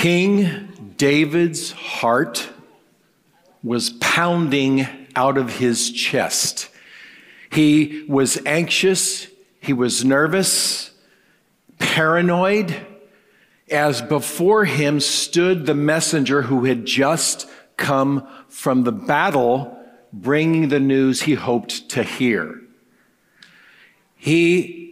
King David's heart was pounding out of his chest. He was anxious, he was nervous, paranoid, as before him stood the messenger who had just come from the battle, bringing the news he hoped to hear. He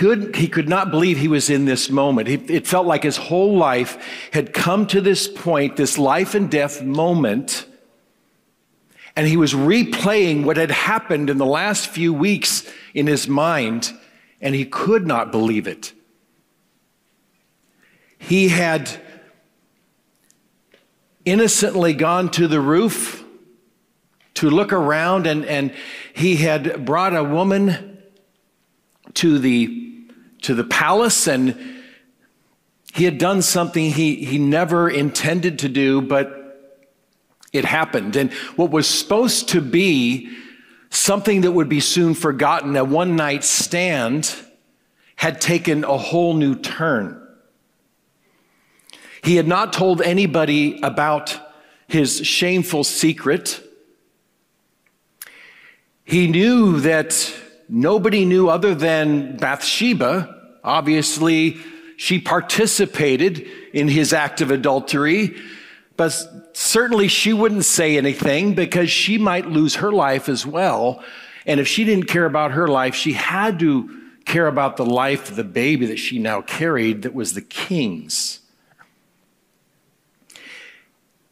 could, he could not believe he was in this moment. it felt like his whole life had come to this point, this life and death moment, and he was replaying what had happened in the last few weeks in his mind, and he could not believe it. He had innocently gone to the roof to look around, and, and he had brought a woman to the to the palace and he had done something he, he never intended to do, but it happened. And what was supposed to be something that would be soon forgotten, a one night stand, had taken a whole new turn. He had not told anybody about his shameful secret. He knew that nobody knew other than Bathsheba. Obviously, she participated in his act of adultery, but certainly she wouldn't say anything because she might lose her life as well. And if she didn't care about her life, she had to care about the life of the baby that she now carried that was the king's.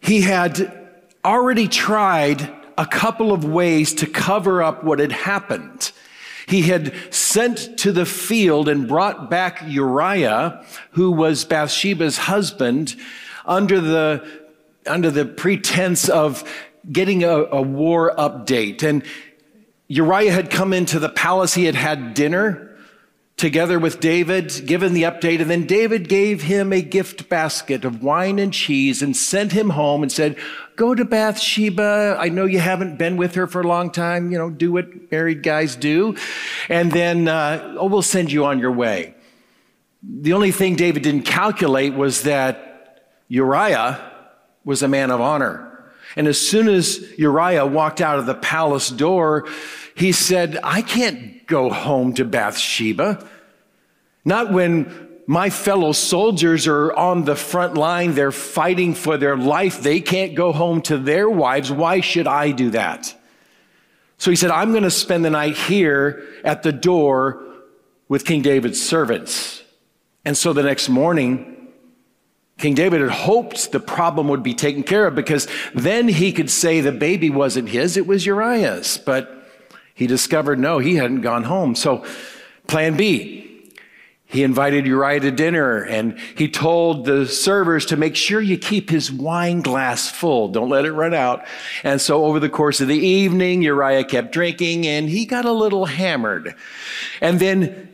He had already tried a couple of ways to cover up what had happened. He had sent to the field and brought back Uriah, who was Bathsheba's husband, under the, under the pretense of getting a, a war update. And Uriah had come into the palace. He had had dinner together with David, given the update, and then David gave him a gift basket of wine and cheese and sent him home and said, Go to Bathsheba. I know you haven't been with her for a long time. You know, do what married guys do. And then, uh, oh, we'll send you on your way. The only thing David didn't calculate was that Uriah was a man of honor. And as soon as Uriah walked out of the palace door, he said, I can't go home to Bathsheba. Not when my fellow soldiers are on the front line, they're fighting for their life. They can't go home to their wives. Why should I do that? So he said, I'm going to spend the night here at the door with King David's servants. And so the next morning, King David had hoped the problem would be taken care of because then he could say the baby wasn't his, it was Uriah's. But he discovered no, he hadn't gone home. So, plan B. He invited Uriah to dinner and he told the servers to make sure you keep his wine glass full. Don't let it run out. And so over the course of the evening, Uriah kept drinking and he got a little hammered. And then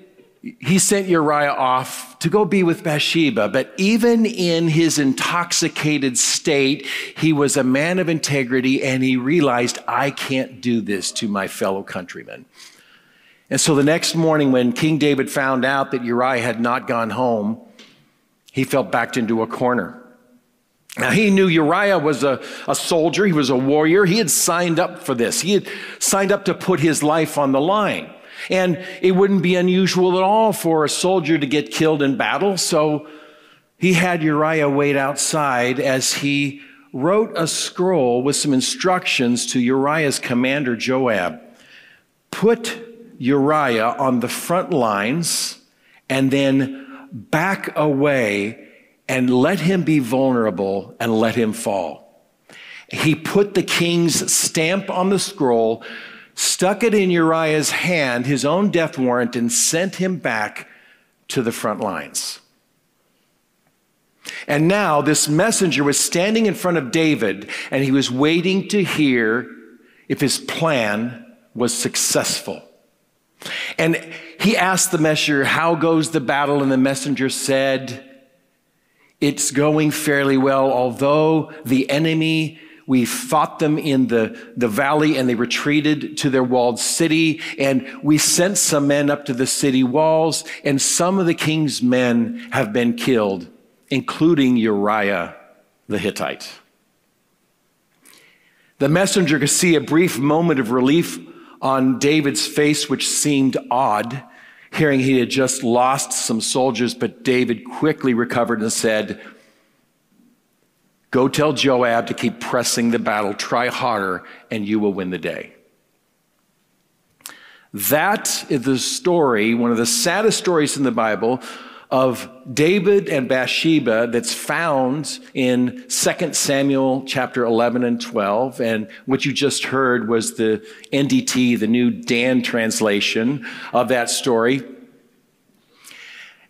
he sent Uriah off to go be with Bathsheba, but even in his intoxicated state, he was a man of integrity and he realized, I can't do this to my fellow countrymen. And so the next morning, when King David found out that Uriah had not gone home, he felt backed into a corner. Now, he knew Uriah was a, a soldier, he was a warrior, he had signed up for this, he had signed up to put his life on the line. And it wouldn't be unusual at all for a soldier to get killed in battle. So he had Uriah wait outside as he wrote a scroll with some instructions to Uriah's commander, Joab. Put Uriah on the front lines and then back away and let him be vulnerable and let him fall. He put the king's stamp on the scroll stuck it in Uriah's hand, his own death warrant, and sent him back to the front lines. And now this messenger was standing in front of David, and he was waiting to hear if his plan was successful. And he asked the messenger, How goes the battle? And the messenger said, It's going fairly well, although the enemy we fought them in the, the valley and they retreated to their walled city. And we sent some men up to the city walls and some of the king's men have been killed including Uriah the Hittite. The messenger could see a brief moment of relief on David's face, which seemed odd, hearing he had just lost some soldiers, but David quickly recovered and said, Go tell Joab to keep pressing the battle, try harder, and you will win the day. That is the story, one of the saddest stories in the Bible of David and Bathsheba that's found in 2 Samuel chapter 11 and 12. And what you just heard was the NDT, the new Dan translation of that story.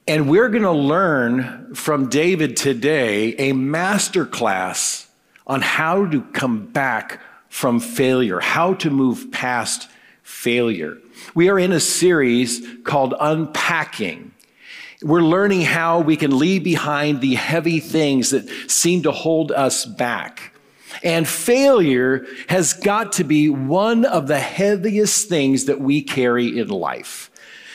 And we're going to learn from David today a master class on how to come back from failure, how to move past failure. We are in a series called Unpacking. We're learning how we can leave behind the heavy things that seem to hold us back. And failure has got to be one of the heaviest things that we carry in life.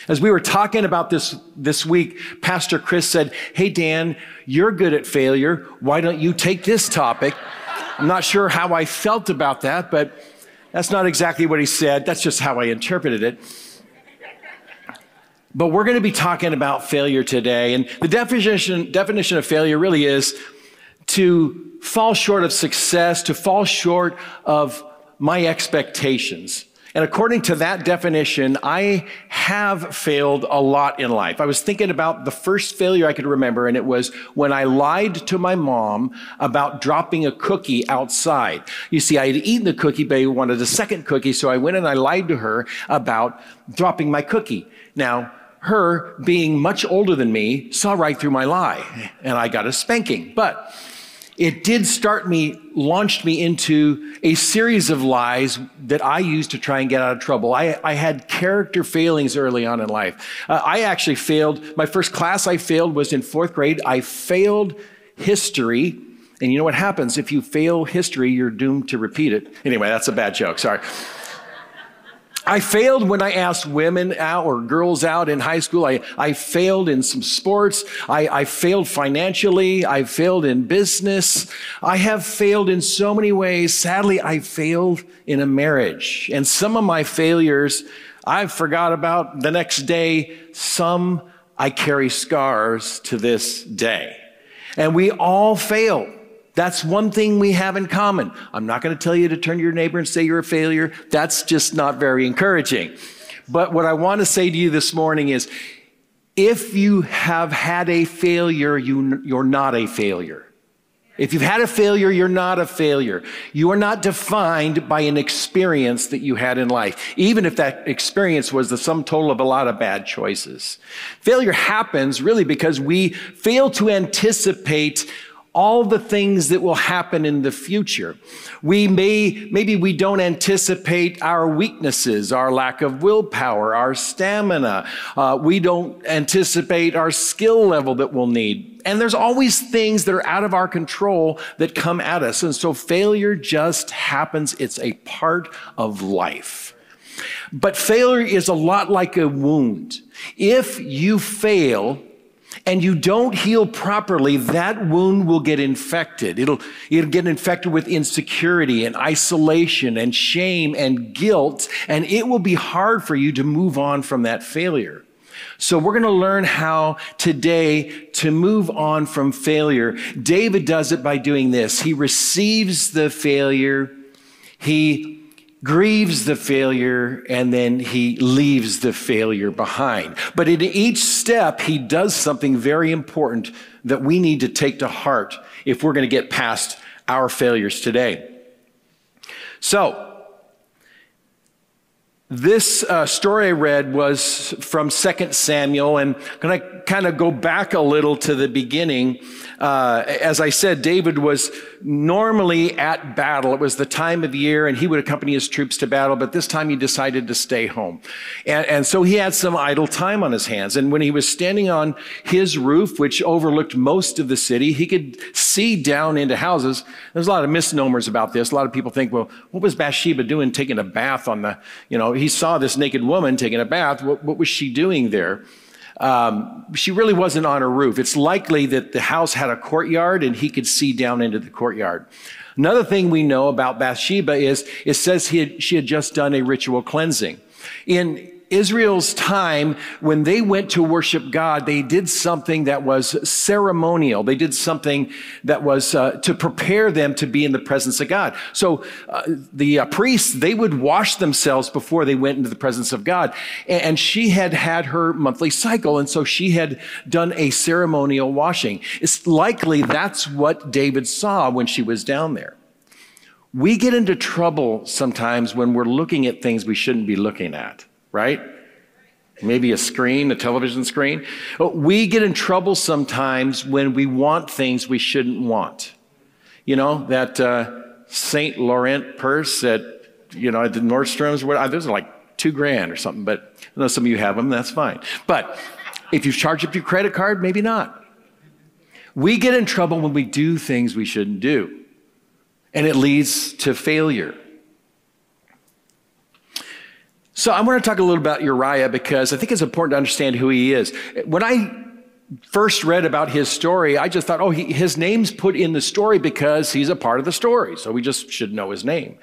As we were talking about this this week, Pastor Chris said, Hey, Dan, you're good at failure. Why don't you take this topic? I'm not sure how I felt about that, but that's not exactly what he said. That's just how I interpreted it. But we're going to be talking about failure today. And the definition, definition of failure really is to fall short of success, to fall short of my expectations. And according to that definition, I have failed a lot in life. I was thinking about the first failure I could remember, and it was when I lied to my mom about dropping a cookie outside. You see, I had eaten the cookie, but I wanted a second cookie, so I went and I lied to her about dropping my cookie. Now, her being much older than me saw right through my lie, and I got a spanking. But it did start me, launched me into a series of lies that I used to try and get out of trouble. I, I had character failings early on in life. Uh, I actually failed, my first class I failed was in fourth grade. I failed history. And you know what happens? If you fail history, you're doomed to repeat it. Anyway, that's a bad joke. Sorry. I failed when I asked women out or girls out in high school. I, I failed in some sports. I, I failed financially. I failed in business. I have failed in so many ways. Sadly, I failed in a marriage. And some of my failures I forgot about the next day. Some I carry scars to this day. And we all fail. That's one thing we have in common. I'm not going to tell you to turn to your neighbor and say you're a failure. That's just not very encouraging. But what I want to say to you this morning is if you have had a failure, you, you're not a failure. If you've had a failure, you're not a failure. You are not defined by an experience that you had in life, even if that experience was the sum total of a lot of bad choices. Failure happens really because we fail to anticipate all the things that will happen in the future. We may, maybe we don't anticipate our weaknesses, our lack of willpower, our stamina. Uh, we don't anticipate our skill level that we'll need. And there's always things that are out of our control that come at us. And so failure just happens. It's a part of life. But failure is a lot like a wound. If you fail, and you don't heal properly, that wound will get infected. It'll, it'll get infected with insecurity and isolation and shame and guilt, and it will be hard for you to move on from that failure. So we're going to learn how today to move on from failure. David does it by doing this. He receives the failure. He grieves the failure and then he leaves the failure behind. But in each step, he does something very important that we need to take to heart if we're going to get past our failures today. So, this uh, story I read was from 2 Samuel, and I'm going to kind of go back a little to the beginning. Uh, as I said, David was normally at battle. It was the time of year, and he would accompany his troops to battle, but this time he decided to stay home. And, and so he had some idle time on his hands. And when he was standing on his roof, which overlooked most of the city, he could see down into houses. There's a lot of misnomers about this. A lot of people think, well, what was Bathsheba doing taking a bath on the, you know, he saw this naked woman taking a bath. What, what was she doing there? Um, she really wasn't on her roof. It's likely that the house had a courtyard and he could see down into the courtyard. Another thing we know about Bathsheba is it says had, she had just done a ritual cleansing. In Israel's time, when they went to worship God, they did something that was ceremonial. They did something that was uh, to prepare them to be in the presence of God. So uh, the uh, priests, they would wash themselves before they went into the presence of God. And, and she had had her monthly cycle, and so she had done a ceremonial washing. It's likely that's what David saw when she was down there. We get into trouble sometimes when we're looking at things we shouldn't be looking at right? Maybe a screen, a television screen. We get in trouble sometimes when we want things we shouldn't want. You know, that uh, St. Laurent purse at, you know, at the Nordstrom's, what, those are like two grand or something, but I know some of you have them, that's fine. But if you charge up your credit card, maybe not. We get in trouble when we do things we shouldn't do, and it leads to failure. So I want to talk a little about Uriah because I think it's important to understand who he is. When I first read about his story, I just thought, oh, he, his name's put in the story because he's a part of the story. So we just should know his name.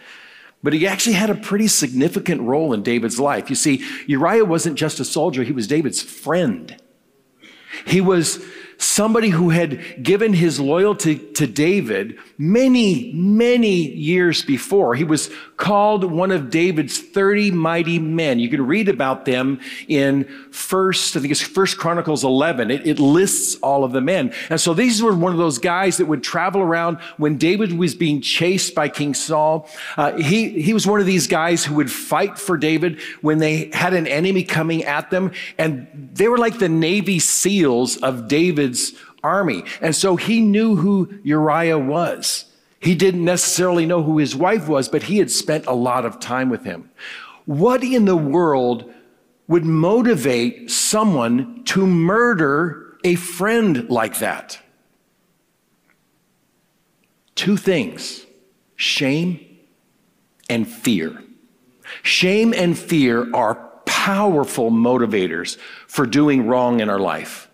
But he actually had a pretty significant role in David's life. You see, Uriah wasn't just a soldier, he was David's friend. He was somebody who had given his loyalty to David many, many years before. He was called one of David's 30 mighty men. You can read about them in first, I think it's First Chronicles 11. It, it lists all of the men. And so these were one of those guys that would travel around when David was being chased by King Saul. Uh, he, he was one of these guys who would fight for David when they had an enemy coming at them. And they were like the Navy SEALs of David's army. And so he knew who Uriah was. He didn't necessarily know who his wife was, but he had spent a lot of time with him. What in the world would motivate someone to murder a friend like that? Two things shame and fear. Shame and fear are powerful motivators for doing wrong in our life.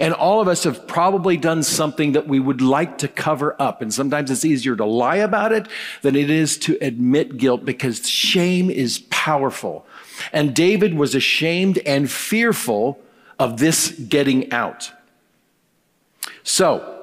And all of us have probably done something that we would like to cover up. And sometimes it's easier to lie about it than it is to admit guilt because shame is powerful. And David was ashamed and fearful of this getting out. So,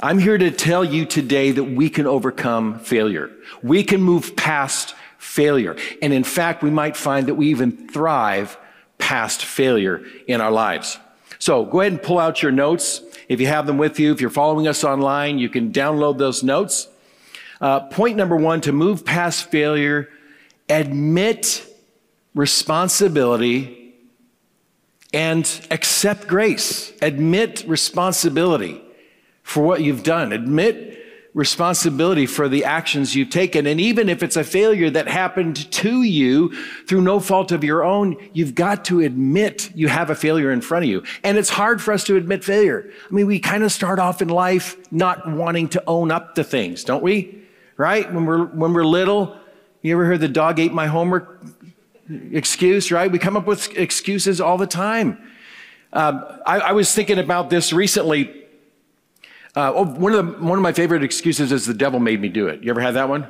I'm here to tell you today that we can overcome failure. We can move past failure. And in fact, we might find that we even thrive past failure in our lives. So go ahead and pull out your notes. If you have them with you, if you're following us online, you can download those notes. Uh, point number one to move past failure, admit responsibility and accept grace. Admit responsibility for what you've done. Admit responsibility for the actions you've taken. And even if it's a failure that happened to you through no fault of your own, you've got to admit you have a failure in front of you. And it's hard for us to admit failure. I mean, we kind of start off in life not wanting to own up to things, don't we? Right? When we're, when we're little, you ever heard the dog ate my homework excuse, right? We come up with excuses all the time. Um, I, I was thinking about this recently uh, oh, one, of the, one of my favorite excuses is the devil made me do it. You ever had that one?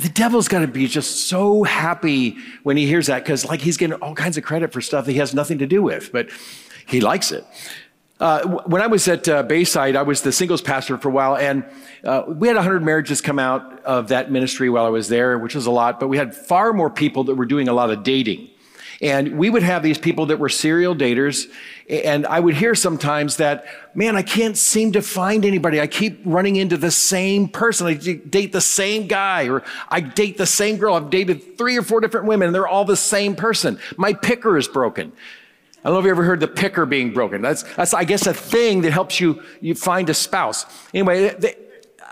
The devil's got to be just so happy when he hears that because, like, he's getting all kinds of credit for stuff that he has nothing to do with, but he likes it. Uh, when I was at uh, Bayside, I was the singles pastor for a while, and uh, we had 100 marriages come out of that ministry while I was there, which was a lot, but we had far more people that were doing a lot of dating. And we would have these people that were serial daters. And I would hear sometimes that, man, I can't seem to find anybody. I keep running into the same person. I date the same guy or I date the same girl. I've dated three or four different women and they're all the same person. My picker is broken. I don't know if you ever heard the picker being broken. That's, that's I guess, a thing that helps you, you find a spouse. Anyway, they,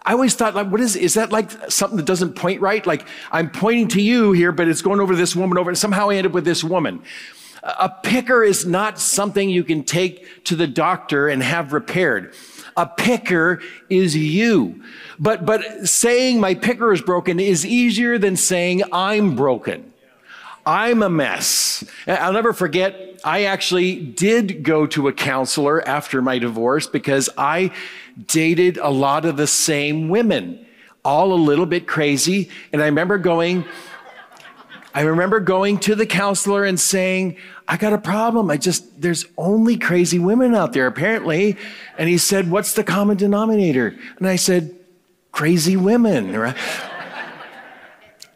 I always thought, like, what is, is that like something that doesn't point right? Like, I'm pointing to you here, but it's going over this woman over, and somehow I end up with this woman. A picker is not something you can take to the doctor and have repaired. A picker is you. But, but saying my picker is broken is easier than saying I'm broken. I'm a mess. I'll never forget, I actually did go to a counselor after my divorce because I dated a lot of the same women, all a little bit crazy. And I remember going, I remember going to the counselor and saying, I got a problem. I just, there's only crazy women out there, apparently. And he said, What's the common denominator? And I said, Crazy women, right?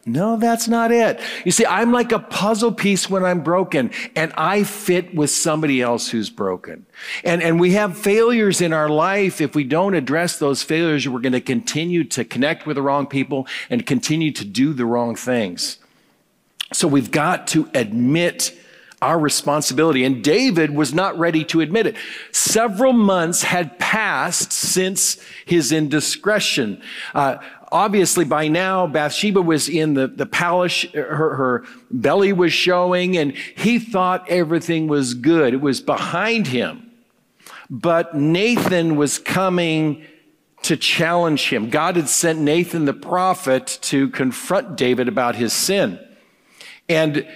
No, that's not it. You see, I'm like a puzzle piece when I'm broken, and I fit with somebody else who's broken. And, and we have failures in our life. If we don't address those failures, we're going to continue to connect with the wrong people and continue to do the wrong things. So we've got to admit our responsibility. And David was not ready to admit it. Several months had passed since his indiscretion. Uh, obviously, by now, Bathsheba was in the, the palace. Her, her belly was showing, and he thought everything was good. It was behind him. But Nathan was coming to challenge him. God had sent Nathan the prophet to confront David about his sin. And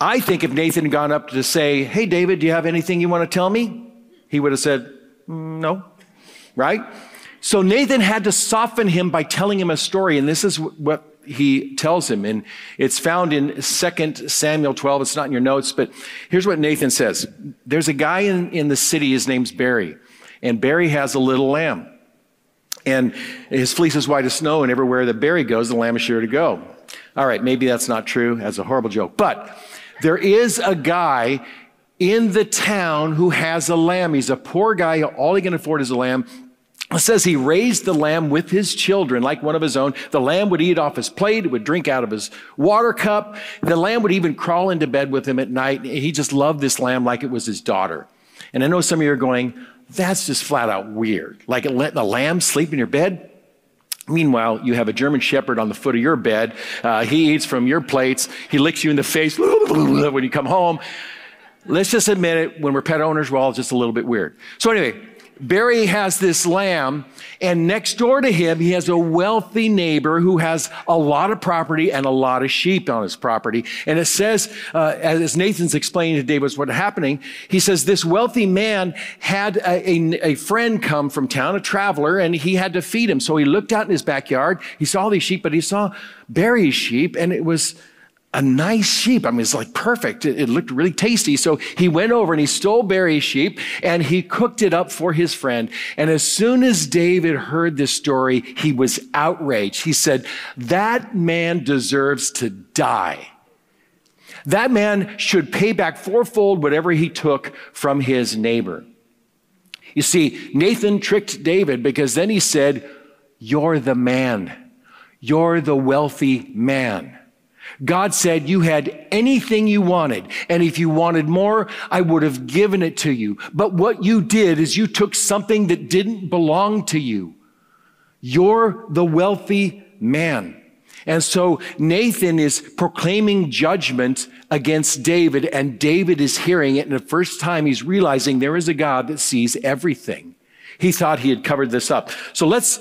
I think if Nathan had gone up to say, Hey, David, do you have anything you want to tell me? He would have said, mm, No, right? So Nathan had to soften him by telling him a story. And this is what he tells him. And it's found in 2 Samuel 12. It's not in your notes, but here's what Nathan says There's a guy in, in the city, his name's Barry. And Barry has a little lamb. And his fleece is white as snow, and everywhere that Barry goes, the lamb is sure to go. All right, maybe that's not true. That's a horrible joke. But there is a guy in the town who has a lamb. He's a poor guy. All he can afford is a lamb. It says he raised the lamb with his children like one of his own. The lamb would eat off his plate. It would drink out of his water cup. The lamb would even crawl into bed with him at night. He just loved this lamb like it was his daughter. And I know some of you are going, that's just flat out weird. Like letting a lamb sleep in your bed? Meanwhile, you have a German Shepherd on the foot of your bed. Uh, he eats from your plates. He licks you in the face when you come home. Let's just admit it, when we're pet owners, we're all just a little bit weird. So, anyway, Barry has this lamb, and next door to him, he has a wealthy neighbor who has a lot of property and a lot of sheep on his property. And it says, uh, as Nathan's explaining to David what's happening, he says this wealthy man had a, a, a friend come from town, a traveler, and he had to feed him. So he looked out in his backyard. He saw these sheep, but he saw Barry's sheep, and it was a nice sheep. I mean, it's like perfect. It, it, looked really tasty. So he went over and he stole Barry's sheep and he cooked it up for his friend. And as soon as David heard this story, he was outraged. He said, That man deserves to die. That man should pay back fourfold whatever he took from his neighbor. You see, Nathan tricked David because then he said, You're the man. You're the wealthy man. God said you had anything you wanted. And if you wanted more, I would have given it to you. But what you did is you took something that didn't belong to you. You're the wealthy man. And so Nathan is proclaiming judgment against David, and David is hearing it. And the first time he's realizing there is a God that sees everything. He thought he had covered this up. So let's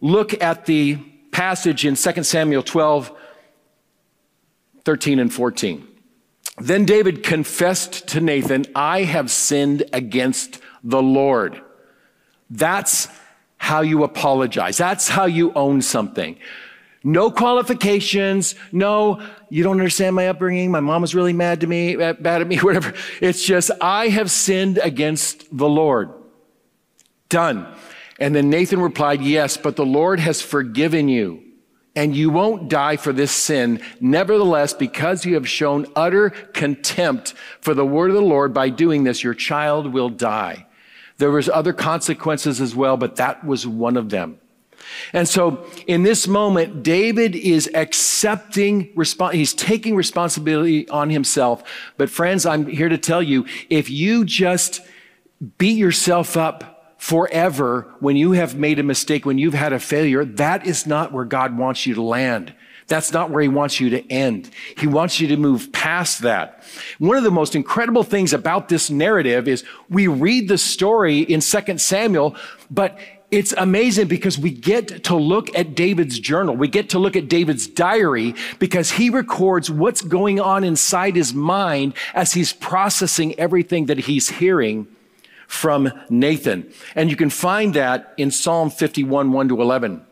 look at the passage in 2 Samuel 12, 13 and 14. Then David confessed to Nathan, I have sinned against the Lord. That's how you apologize. That's how you own something. No qualifications. No, you don't understand my upbringing. My mom was really mad to me, bad at me, whatever. It's just, I have sinned against the Lord. Done. And then Nathan replied, Yes, but the Lord has forgiven you and you won't die for this sin. Nevertheless, because you have shown utter contempt for the word of the Lord by doing this, your child will die. There was other consequences as well, but that was one of them. And so in this moment, David is accepting, respons- he's taking responsibility on himself. But friends, I'm here to tell you, if you just beat yourself up forever when you have made a mistake, when you've had a failure, that is not where God wants you to land. That's not where he wants you to end. He wants you to move past that. One of the most incredible things about this narrative is we read the story in 2 Samuel, but it's amazing because we get to look at David's journal. We get to look at David's diary because he records what's going on inside his mind as he's processing everything that he's hearing from Nathan. And you can find that in Psalm 51, 1 to 11.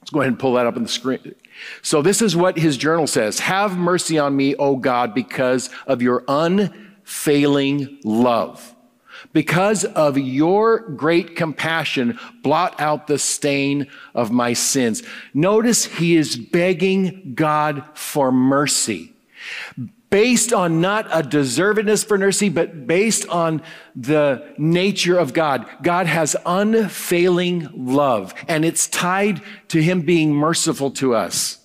Let's go ahead and pull that up on the screen. So this is what his journal says. Have mercy on me, O God, because of your unfailing love. Because of your great compassion, blot out the stain of my sins. Notice he is begging God for mercy. Based on not a deservedness for mercy, but based on the nature of God. God has unfailing love, and it's tied to him being merciful to us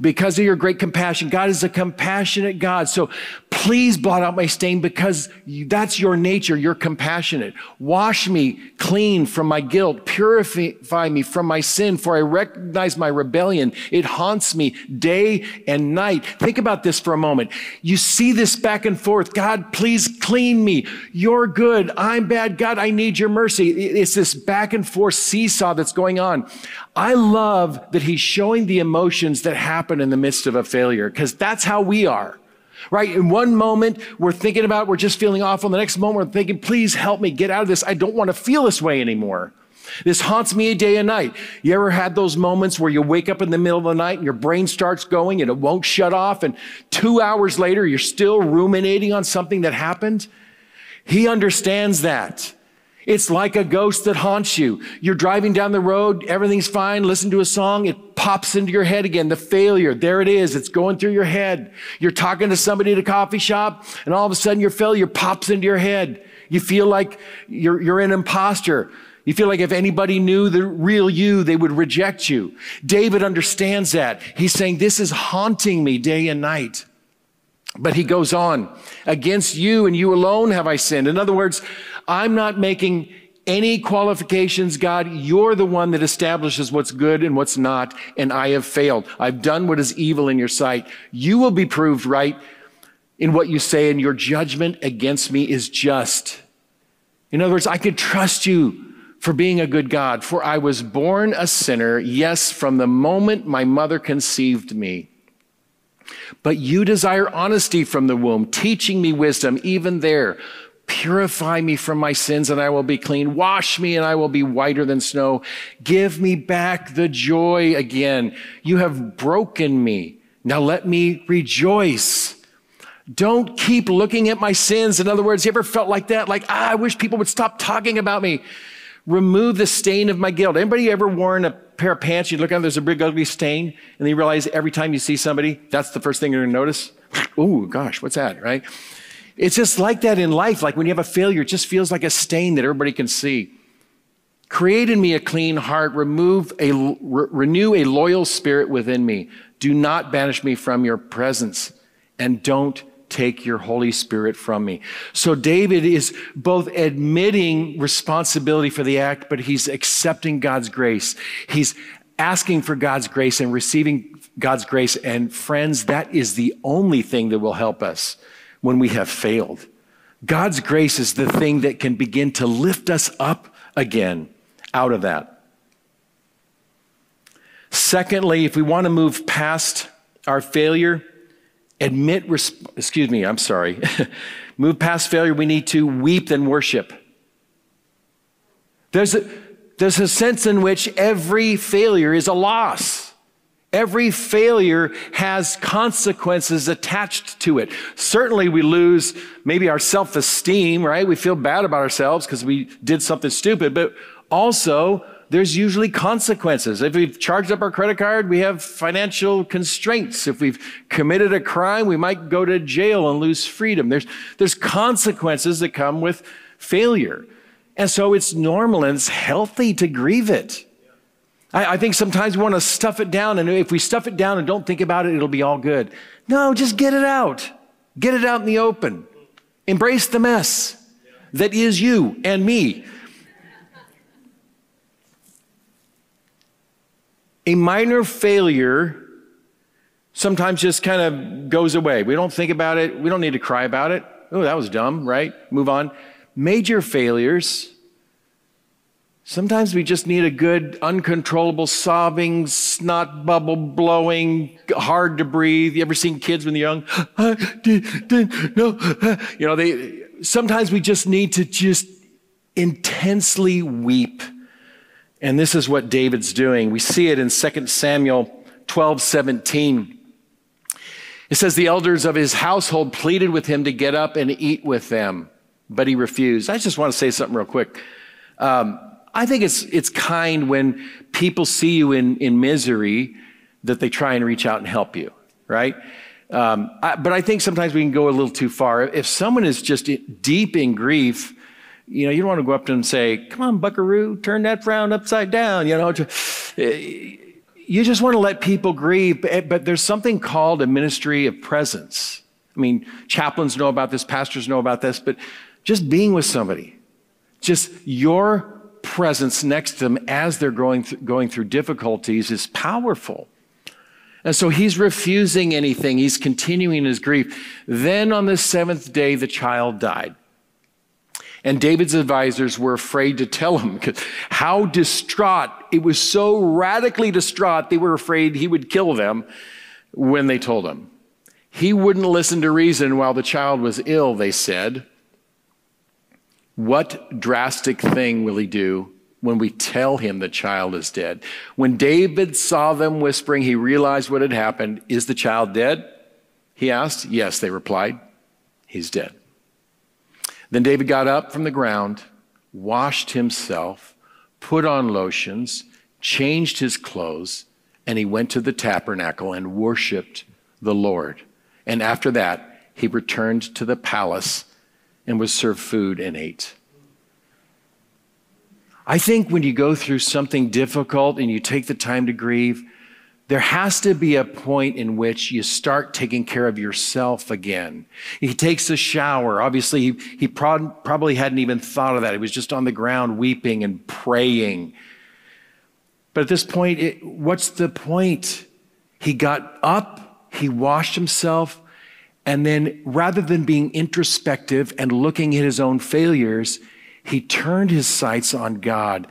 because of your great compassion. God is a compassionate God. So please blot out my stain because that's your nature. You're compassionate. Wash me clean from my guilt. Purify me from my sin, for I recognize my rebellion. It haunts me day and night. Think about this for a moment. You see this back and forth. God, please clean me. You're good. I'm bad. God, I need your mercy. It's this back and forth seesaw that's going on. I love that he's showing the emotions that happen in the midst of a failure because that's how we are. Right? In one moment, we're thinking about, we're just feeling awful. The next moment, we're thinking, please help me get out of this. I don't want to feel this way anymore. This haunts me day and night. You ever had those moments where you wake up in the middle of the night and your brain starts going and it won't shut off, and two hours later, you're still ruminating on something that happened? He understands that. It's like a ghost that haunts you. You're driving down the road, everything's fine, listen to a song, it pops into your head again. The failure, there it is, it's going through your head. You're talking to somebody at a coffee shop, and all of a sudden your failure pops into your head. You feel like you're, you're an imposter. You feel like if anybody knew the real you, they would reject you. David understands that. He's saying, This is haunting me day and night. But he goes on, Against you and you alone have I sinned. In other words, I'm not making any qualifications, God. You're the one that establishes what's good and what's not, and I have failed. I've done what is evil in your sight. You will be proved right in what you say, and your judgment against me is just. In other words, I could trust you for being a good God, for I was born a sinner, yes, from the moment my mother conceived me. But you desire honesty from the womb, teaching me wisdom even there. Purify me from my sins and I will be clean. Wash me and I will be whiter than snow. Give me back the joy again. You have broken me. Now let me rejoice. Don't keep looking at my sins. In other words, you ever felt like that? Like, ah, I wish people would stop talking about me. Remove the stain of my guilt. Anybody ever worn a pair of pants? You look at them, there's a big ugly stain, and then you realize every time you see somebody, that's the first thing you're gonna notice. oh gosh, what's that, right? It's just like that in life. Like when you have a failure, it just feels like a stain that everybody can see. Create in me a clean heart, remove a, re- renew a loyal spirit within me. Do not banish me from your presence, and don't take your Holy Spirit from me. So David is both admitting responsibility for the act, but he's accepting God's grace. He's asking for God's grace and receiving God's grace. And friends, that is the only thing that will help us when we have failed. God's grace is the thing that can begin to lift us up again out of that. Secondly, if we want to move past our failure, admit, excuse me, I'm sorry, move past failure, we need to weep and worship. There's a, there's a sense in which every failure is a loss. Every failure has consequences attached to it. Certainly, we lose maybe our self esteem, right? We feel bad about ourselves because we did something stupid, but also there's usually consequences. If we've charged up our credit card, we have financial constraints. If we've committed a crime, we might go to jail and lose freedom. There's, there's consequences that come with failure. And so it's normal and it's healthy to grieve it. I, I think sometimes we want to stuff it down, and if we stuff it down and don't think about it, it'll be all good. No, just get it out. Get it out in the open. Embrace the mess that is you and me. A minor failure sometimes just kind of goes away. We don't think about it. We don't need to cry about it. Oh, that was dumb, right? Move on. Major failures Sometimes we just need a good, uncontrollable, sobbing, snot bubble blowing, hard to breathe. You ever seen kids when they're young? no. You know, they, sometimes we just need to just intensely weep. And this is what David's doing. We see it in 2 Samuel 12, 17. It says, The elders of his household pleaded with him to get up and eat with them, but he refused. I just want to say something real quick. Um, I think it's, it's kind when people see you in, in misery that they try and reach out and help you, right? Um, I, but I think sometimes we can go a little too far. If someone is just deep in grief, you know, you don't want to go up to them and say, come on, buckaroo, turn that frown upside down, you know. You just want to let people grieve, but there's something called a ministry of presence. I mean, chaplains know about this, pastors know about this, but just being with somebody, just your presence next to them as they're going, th- going through difficulties is powerful. And so he's refusing anything. He's continuing his grief. Then on the seventh day, the child died. And David's advisors were afraid to tell him how distraught, it was so radically distraught, they were afraid he would kill them when they told him. He wouldn't listen to reason while the child was ill, they said. What drastic thing will he do when we tell him the child is dead? When David saw them whispering, he realized what had happened. Is the child dead? He asked. Yes, they replied. He's dead. Then David got up from the ground, washed himself, put on lotions, changed his clothes, and he went to the tabernacle and worshiped the Lord. And after that, he returned to the palace and was served food and ate. I think when you go through something difficult and you take the time to grieve, there has to be a point in which you start taking care of yourself again. He takes a shower. Obviously, he, he prod, probably hadn't even thought of that. He was just on the ground weeping and praying. But at this point, it, what's the point? He got up, he washed himself, and then rather than being introspective and looking at his own failures, he turned his sights on God,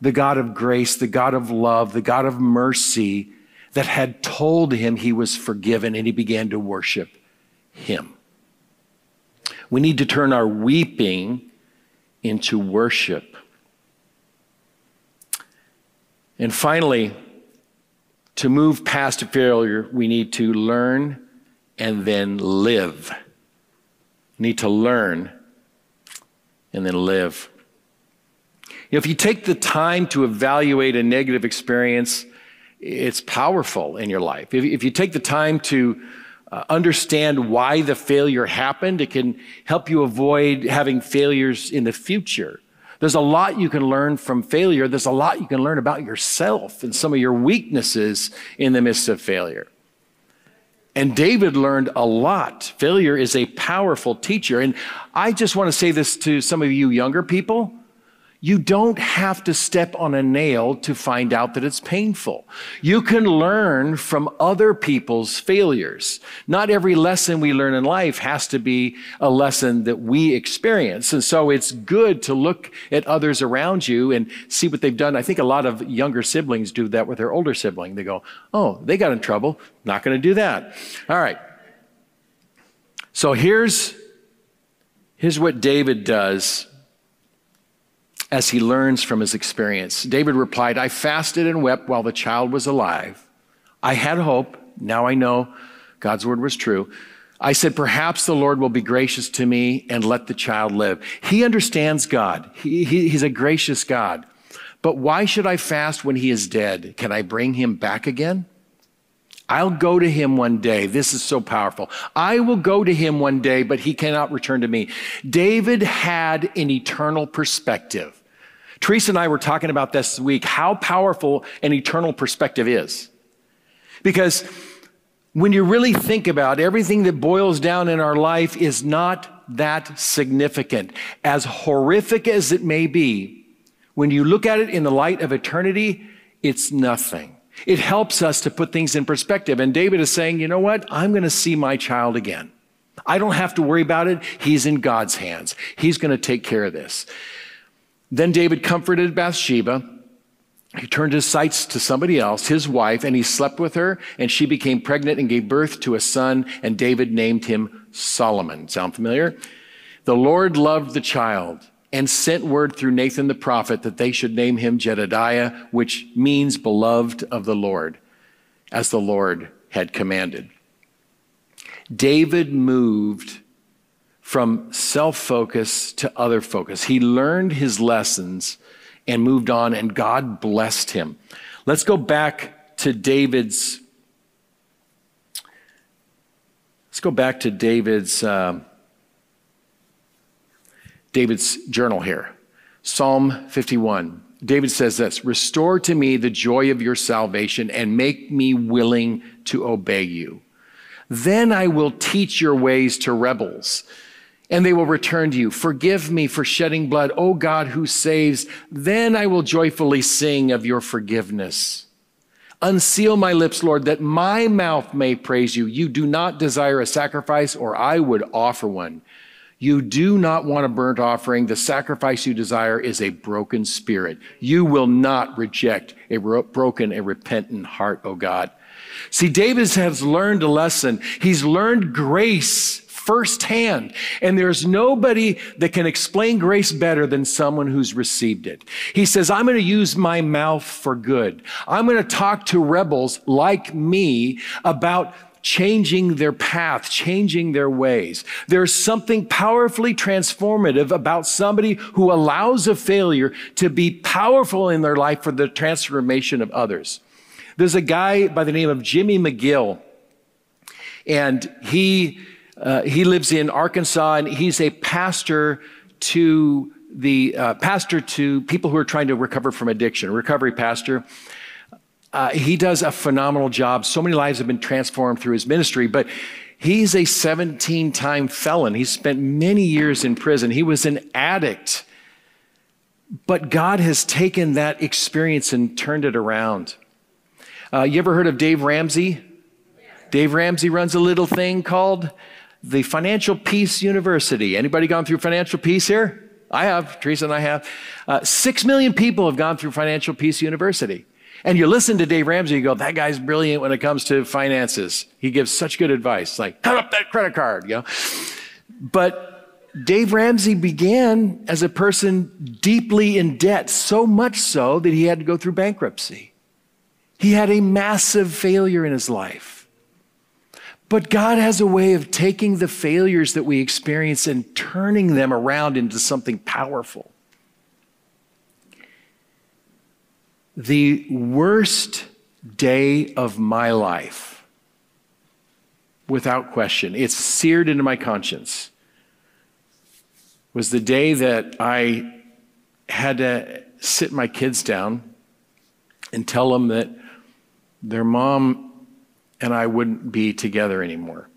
the God of grace, the God of love, the God of mercy that had told him he was forgiven, and he began to worship him. We need to turn our weeping into worship. And finally, to move past failure, we need to learn and then live. need to learn and then live. You know, if you take the time to evaluate a negative experience, it's powerful in your life. If, if you take the time to uh, understand why the failure happened, it can help you avoid having failures in the future. There's a lot you can learn from failure. There's a lot you can learn about yourself and some of your weaknesses in the midst of failure. And David learned a lot. Failure is a powerful teacher. And I just want to say this to some of you younger people. You don't have to step on a nail to find out that it's painful. You can learn from other people's failures. Not every lesson we learn in life has to be a lesson that we experience. And so it's good to look at others around you and see what they've done. I think a lot of younger siblings do that with their older sibling. They go, Oh, they got in trouble. Not going to do that. All right. So here's, here's what David does as he learns from his experience. David replied, I fasted and wept while the child was alive. I had hope. Now I know God's word was true. I said, Perhaps the Lord will be gracious to me and let the child live. He understands God, he, he, He's a gracious God. But why should I fast when he is dead? Can I bring him back again? I'll go to him one day. This is so powerful. I will go to him one day, but he cannot return to me. David had an eternal perspective. Teresa and I were talking about this week how powerful an eternal perspective is. Because when you really think about everything that boils down in our life is not that significant. As horrific as it may be, when you look at it in the light of eternity, it's nothing. It helps us to put things in perspective. And David is saying, you know what? I'm going to see my child again. I don't have to worry about it. He's in God's hands. He's going to take care of this. Then David comforted Bathsheba. He turned his sights to somebody else, his wife, and he slept with her, and she became pregnant and gave birth to a son, and David named him Solomon. Sound familiar? The Lord loved the child and sent word through Nathan the prophet that they should name him Jedediah, which means beloved of the Lord, as the Lord had commanded. David moved from self focus to other focus. He learned his lessons and moved on, and God blessed him. Let's go back to David's. Let's go back to David's uh, David's journal here. Psalm 51. David says this Restore to me the joy of your salvation and make me willing to obey you. Then I will teach your ways to rebels and they will return to you. Forgive me for shedding blood, O God who saves. Then I will joyfully sing of your forgiveness. Unseal my lips, Lord, that my mouth may praise you. You do not desire a sacrifice, or I would offer one. You do not want a burnt offering. The sacrifice you desire is a broken spirit. You will not reject a broken and repentant heart, O God. See, David has learned a lesson. He's learned grace firsthand. And there's nobody that can explain grace better than someone who's received it. He says, I'm going to use my mouth for good. I'm going to talk to rebels like me about changing their path, changing their ways. There's something powerfully transformative about somebody who allows a failure to be powerful in their life for the transformation of others. There's a guy by the name of Jimmy McGill, and he uh, he lives in Arkansas, and he's a pastor to the uh, pastor to people who are trying to recover from addiction, recovery pastor. Uh, he does a phenomenal job. So many lives have been transformed through his ministry, but he's a 17 time felon. He spent many years in prison. He was an addict. But God has taken that experience and turned it around. Uh, you ever heard of Dave Ramsey? Dave Ramsey runs a little thing called the Financial Peace University. Anybody gone through Financial Peace here? I have. Teresa and I have. Uh, Six million people have gone through Financial Peace University. And you listen to Dave Ramsey, you go, that guy's brilliant when it comes to finances. He gives such good advice, like, cut up that credit card, you know. But Dave Ramsey began as a person deeply in debt, so much so that he had to go through bankruptcy. He had a massive failure in his life. But God has a way of taking the failures that we experience and turning them around into something powerful. The worst day of my life, without question, it's seared into my conscience, was the day that I had to sit my kids down and tell them that their mom and I wouldn't be together anymore.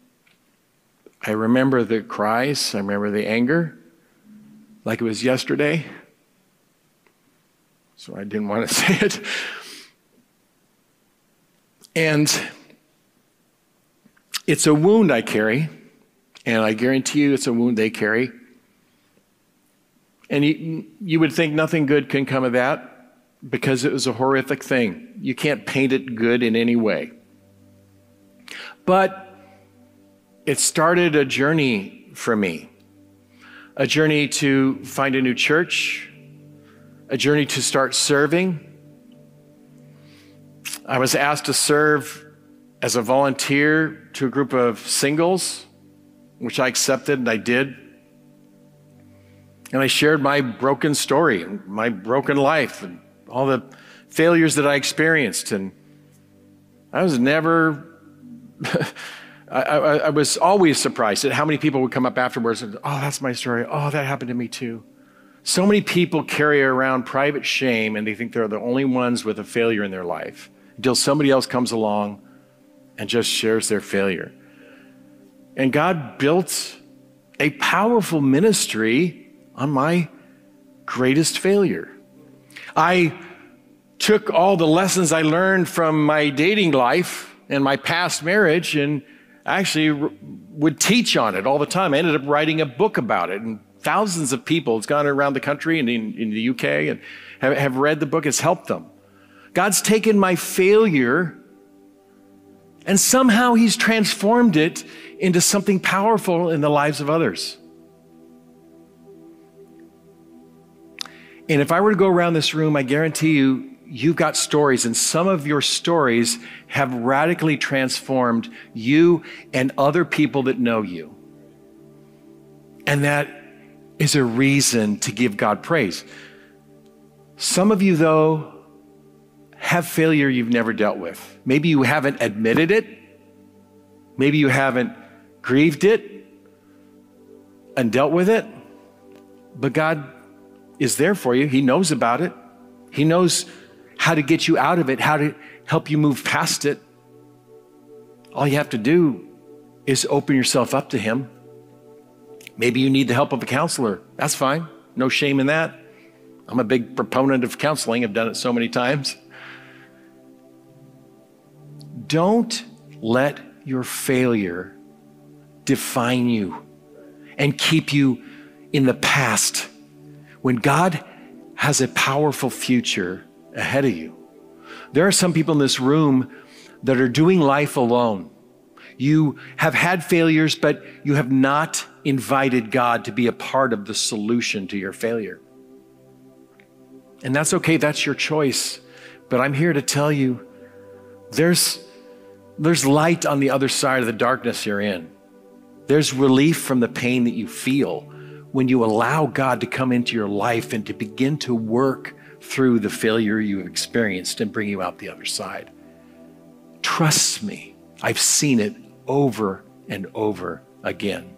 I remember the cries, I remember the anger, like it was yesterday. So I didn't want to say it. And it's a wound I carry, and I guarantee you it's a wound they carry. And you, you would think nothing good can come of that because it was a horrific thing. You can't paint it good in any way. But it started a journey for me a journey to find a new church, a journey to start serving. I was asked to serve as a volunteer to a group of singles, which I accepted and I did. And I shared my broken story, my broken life, and all the failures that I experienced. And I was never I, I, I, was always surprised at how many people would come up afterwards and, oh, that's my story. Oh, that happened to me too. So many people carry around private shame and they think they're the only ones with a failure in their life until somebody else comes along and just shares their failure. And God built a powerful ministry on my greatest failure. I took all the lessons I learned from my dating life in my past marriage and actually would teach on it all the time. I ended up writing a book about it and thousands of people. It's gone around the country and in, in the UK and have, have read the book. It's helped them. God's taken my failure and somehow He's transformed it into something powerful in the lives of others. And if I were to go around this room, I guarantee you, you've got stories, and some of your stories have radically transformed you and other people that know you. And that is a reason to give God praise. Some of you, though, have failure you've never dealt with. Maybe you haven't admitted it, maybe you haven't grieved it and dealt with it, but God is there for you. He knows about it. He knows how to get you out of it, how to help you move past it. All you have to do is open yourself up to Him. Maybe you need the help of a counselor. That's fine. No shame in that. I'm a big proponent of counseling, I've done it so many times. Don't let your failure define you and keep you in the past when God has a powerful future ahead of you. There are some people in this room that are doing life alone. You have had failures, but you have not invited God to be a part of the solution to your failure. And that's okay, that's your choice. But I'm here to tell you there's, there's light on the other side of the darkness you're in. There's relief from the pain that you feel when you allow God to come into your life and to begin to work through the failure you've experienced and bring you out the other side. Trust me, I've seen it over and over again.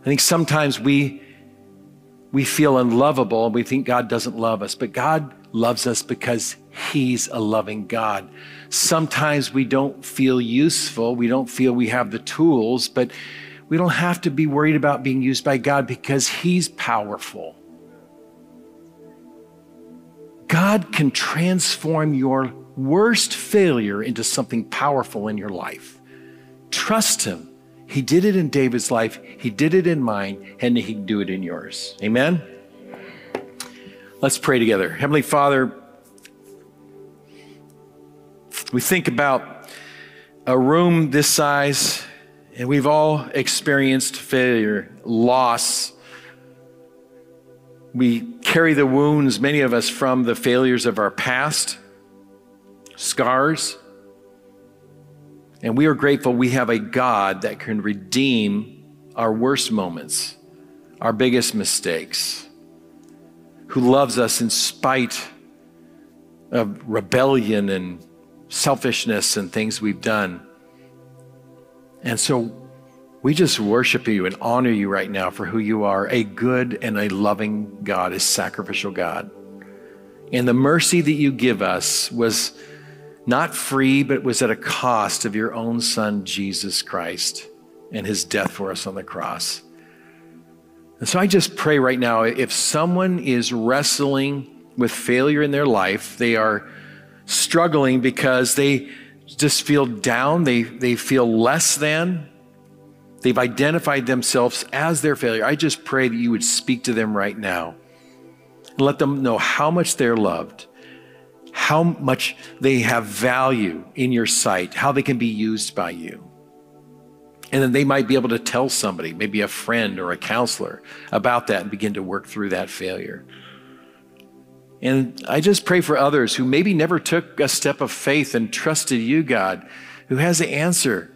I think sometimes we, we feel unlovable and we think God doesn't love us, but God loves us because He's a loving God. Sometimes we don't feel useful, we don't feel we have the tools, but we don't have to be worried about being used by God because He's powerful. God can transform your worst failure into something powerful in your life. Trust Him. He did it in David's life, He did it in mine, and He can do it in yours. Amen? Let's pray together. Heavenly Father, we think about a room this size and we've all experienced failure, loss. We carry the wounds, many of us, from the failures of our past, scars. And we are grateful we have a God that can redeem our worst moments, our biggest mistakes, who loves us in spite of rebellion and selfishness and things we've done. And so we just worship you and honor you right now for who you are a good and a loving God, a sacrificial God. And the mercy that you give us was not free, but was at a cost of your own Son, Jesus Christ, and his death for us on the cross. And so I just pray right now if someone is wrestling with failure in their life, they are struggling because they just feel down, they, they feel less than. They've identified themselves as their failure. I just pray that you would speak to them right now and let them know how much they're loved, how much they have value in your sight, how they can be used by you. And then they might be able to tell somebody, maybe a friend or a counselor, about that and begin to work through that failure. And I just pray for others who maybe never took a step of faith and trusted you, God, who has the answer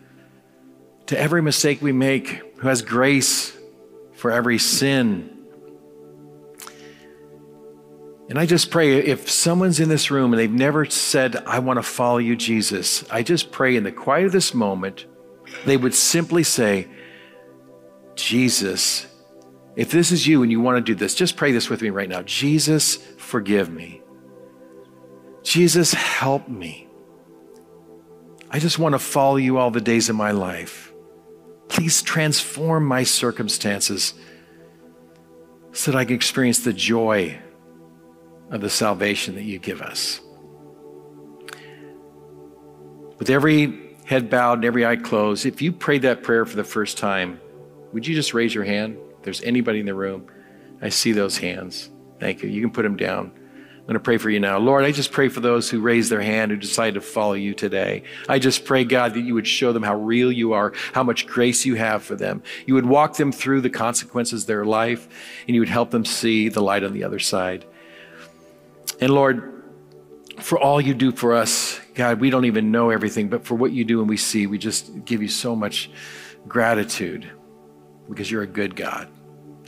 to every mistake we make, who has grace for every sin. And I just pray if someone's in this room and they've never said, I want to follow you, Jesus, I just pray in the quiet of this moment, they would simply say, Jesus, if this is you and you want to do this, just pray this with me right now. Jesus, forgive me. Jesus, help me. I just want to follow you all the days of my life. Please transform my circumstances so that I can experience the joy of the salvation that you give us. With every head bowed and every eye closed, if you prayed that prayer for the first time, would you just raise your hand? If there's anybody in the room, I see those hands. Thank you. You can put them down. I'm going to pray for you now. Lord, I just pray for those who raise their hand, who decide to follow you today. I just pray, God, that you would show them how real you are, how much grace you have for them. You would walk them through the consequences of their life, and you would help them see the light on the other side. And Lord, for all you do for us, God, we don't even know everything, but for what you do and we see, we just give you so much gratitude because you're a good God.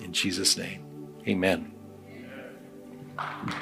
In Jesus' name, amen. amen.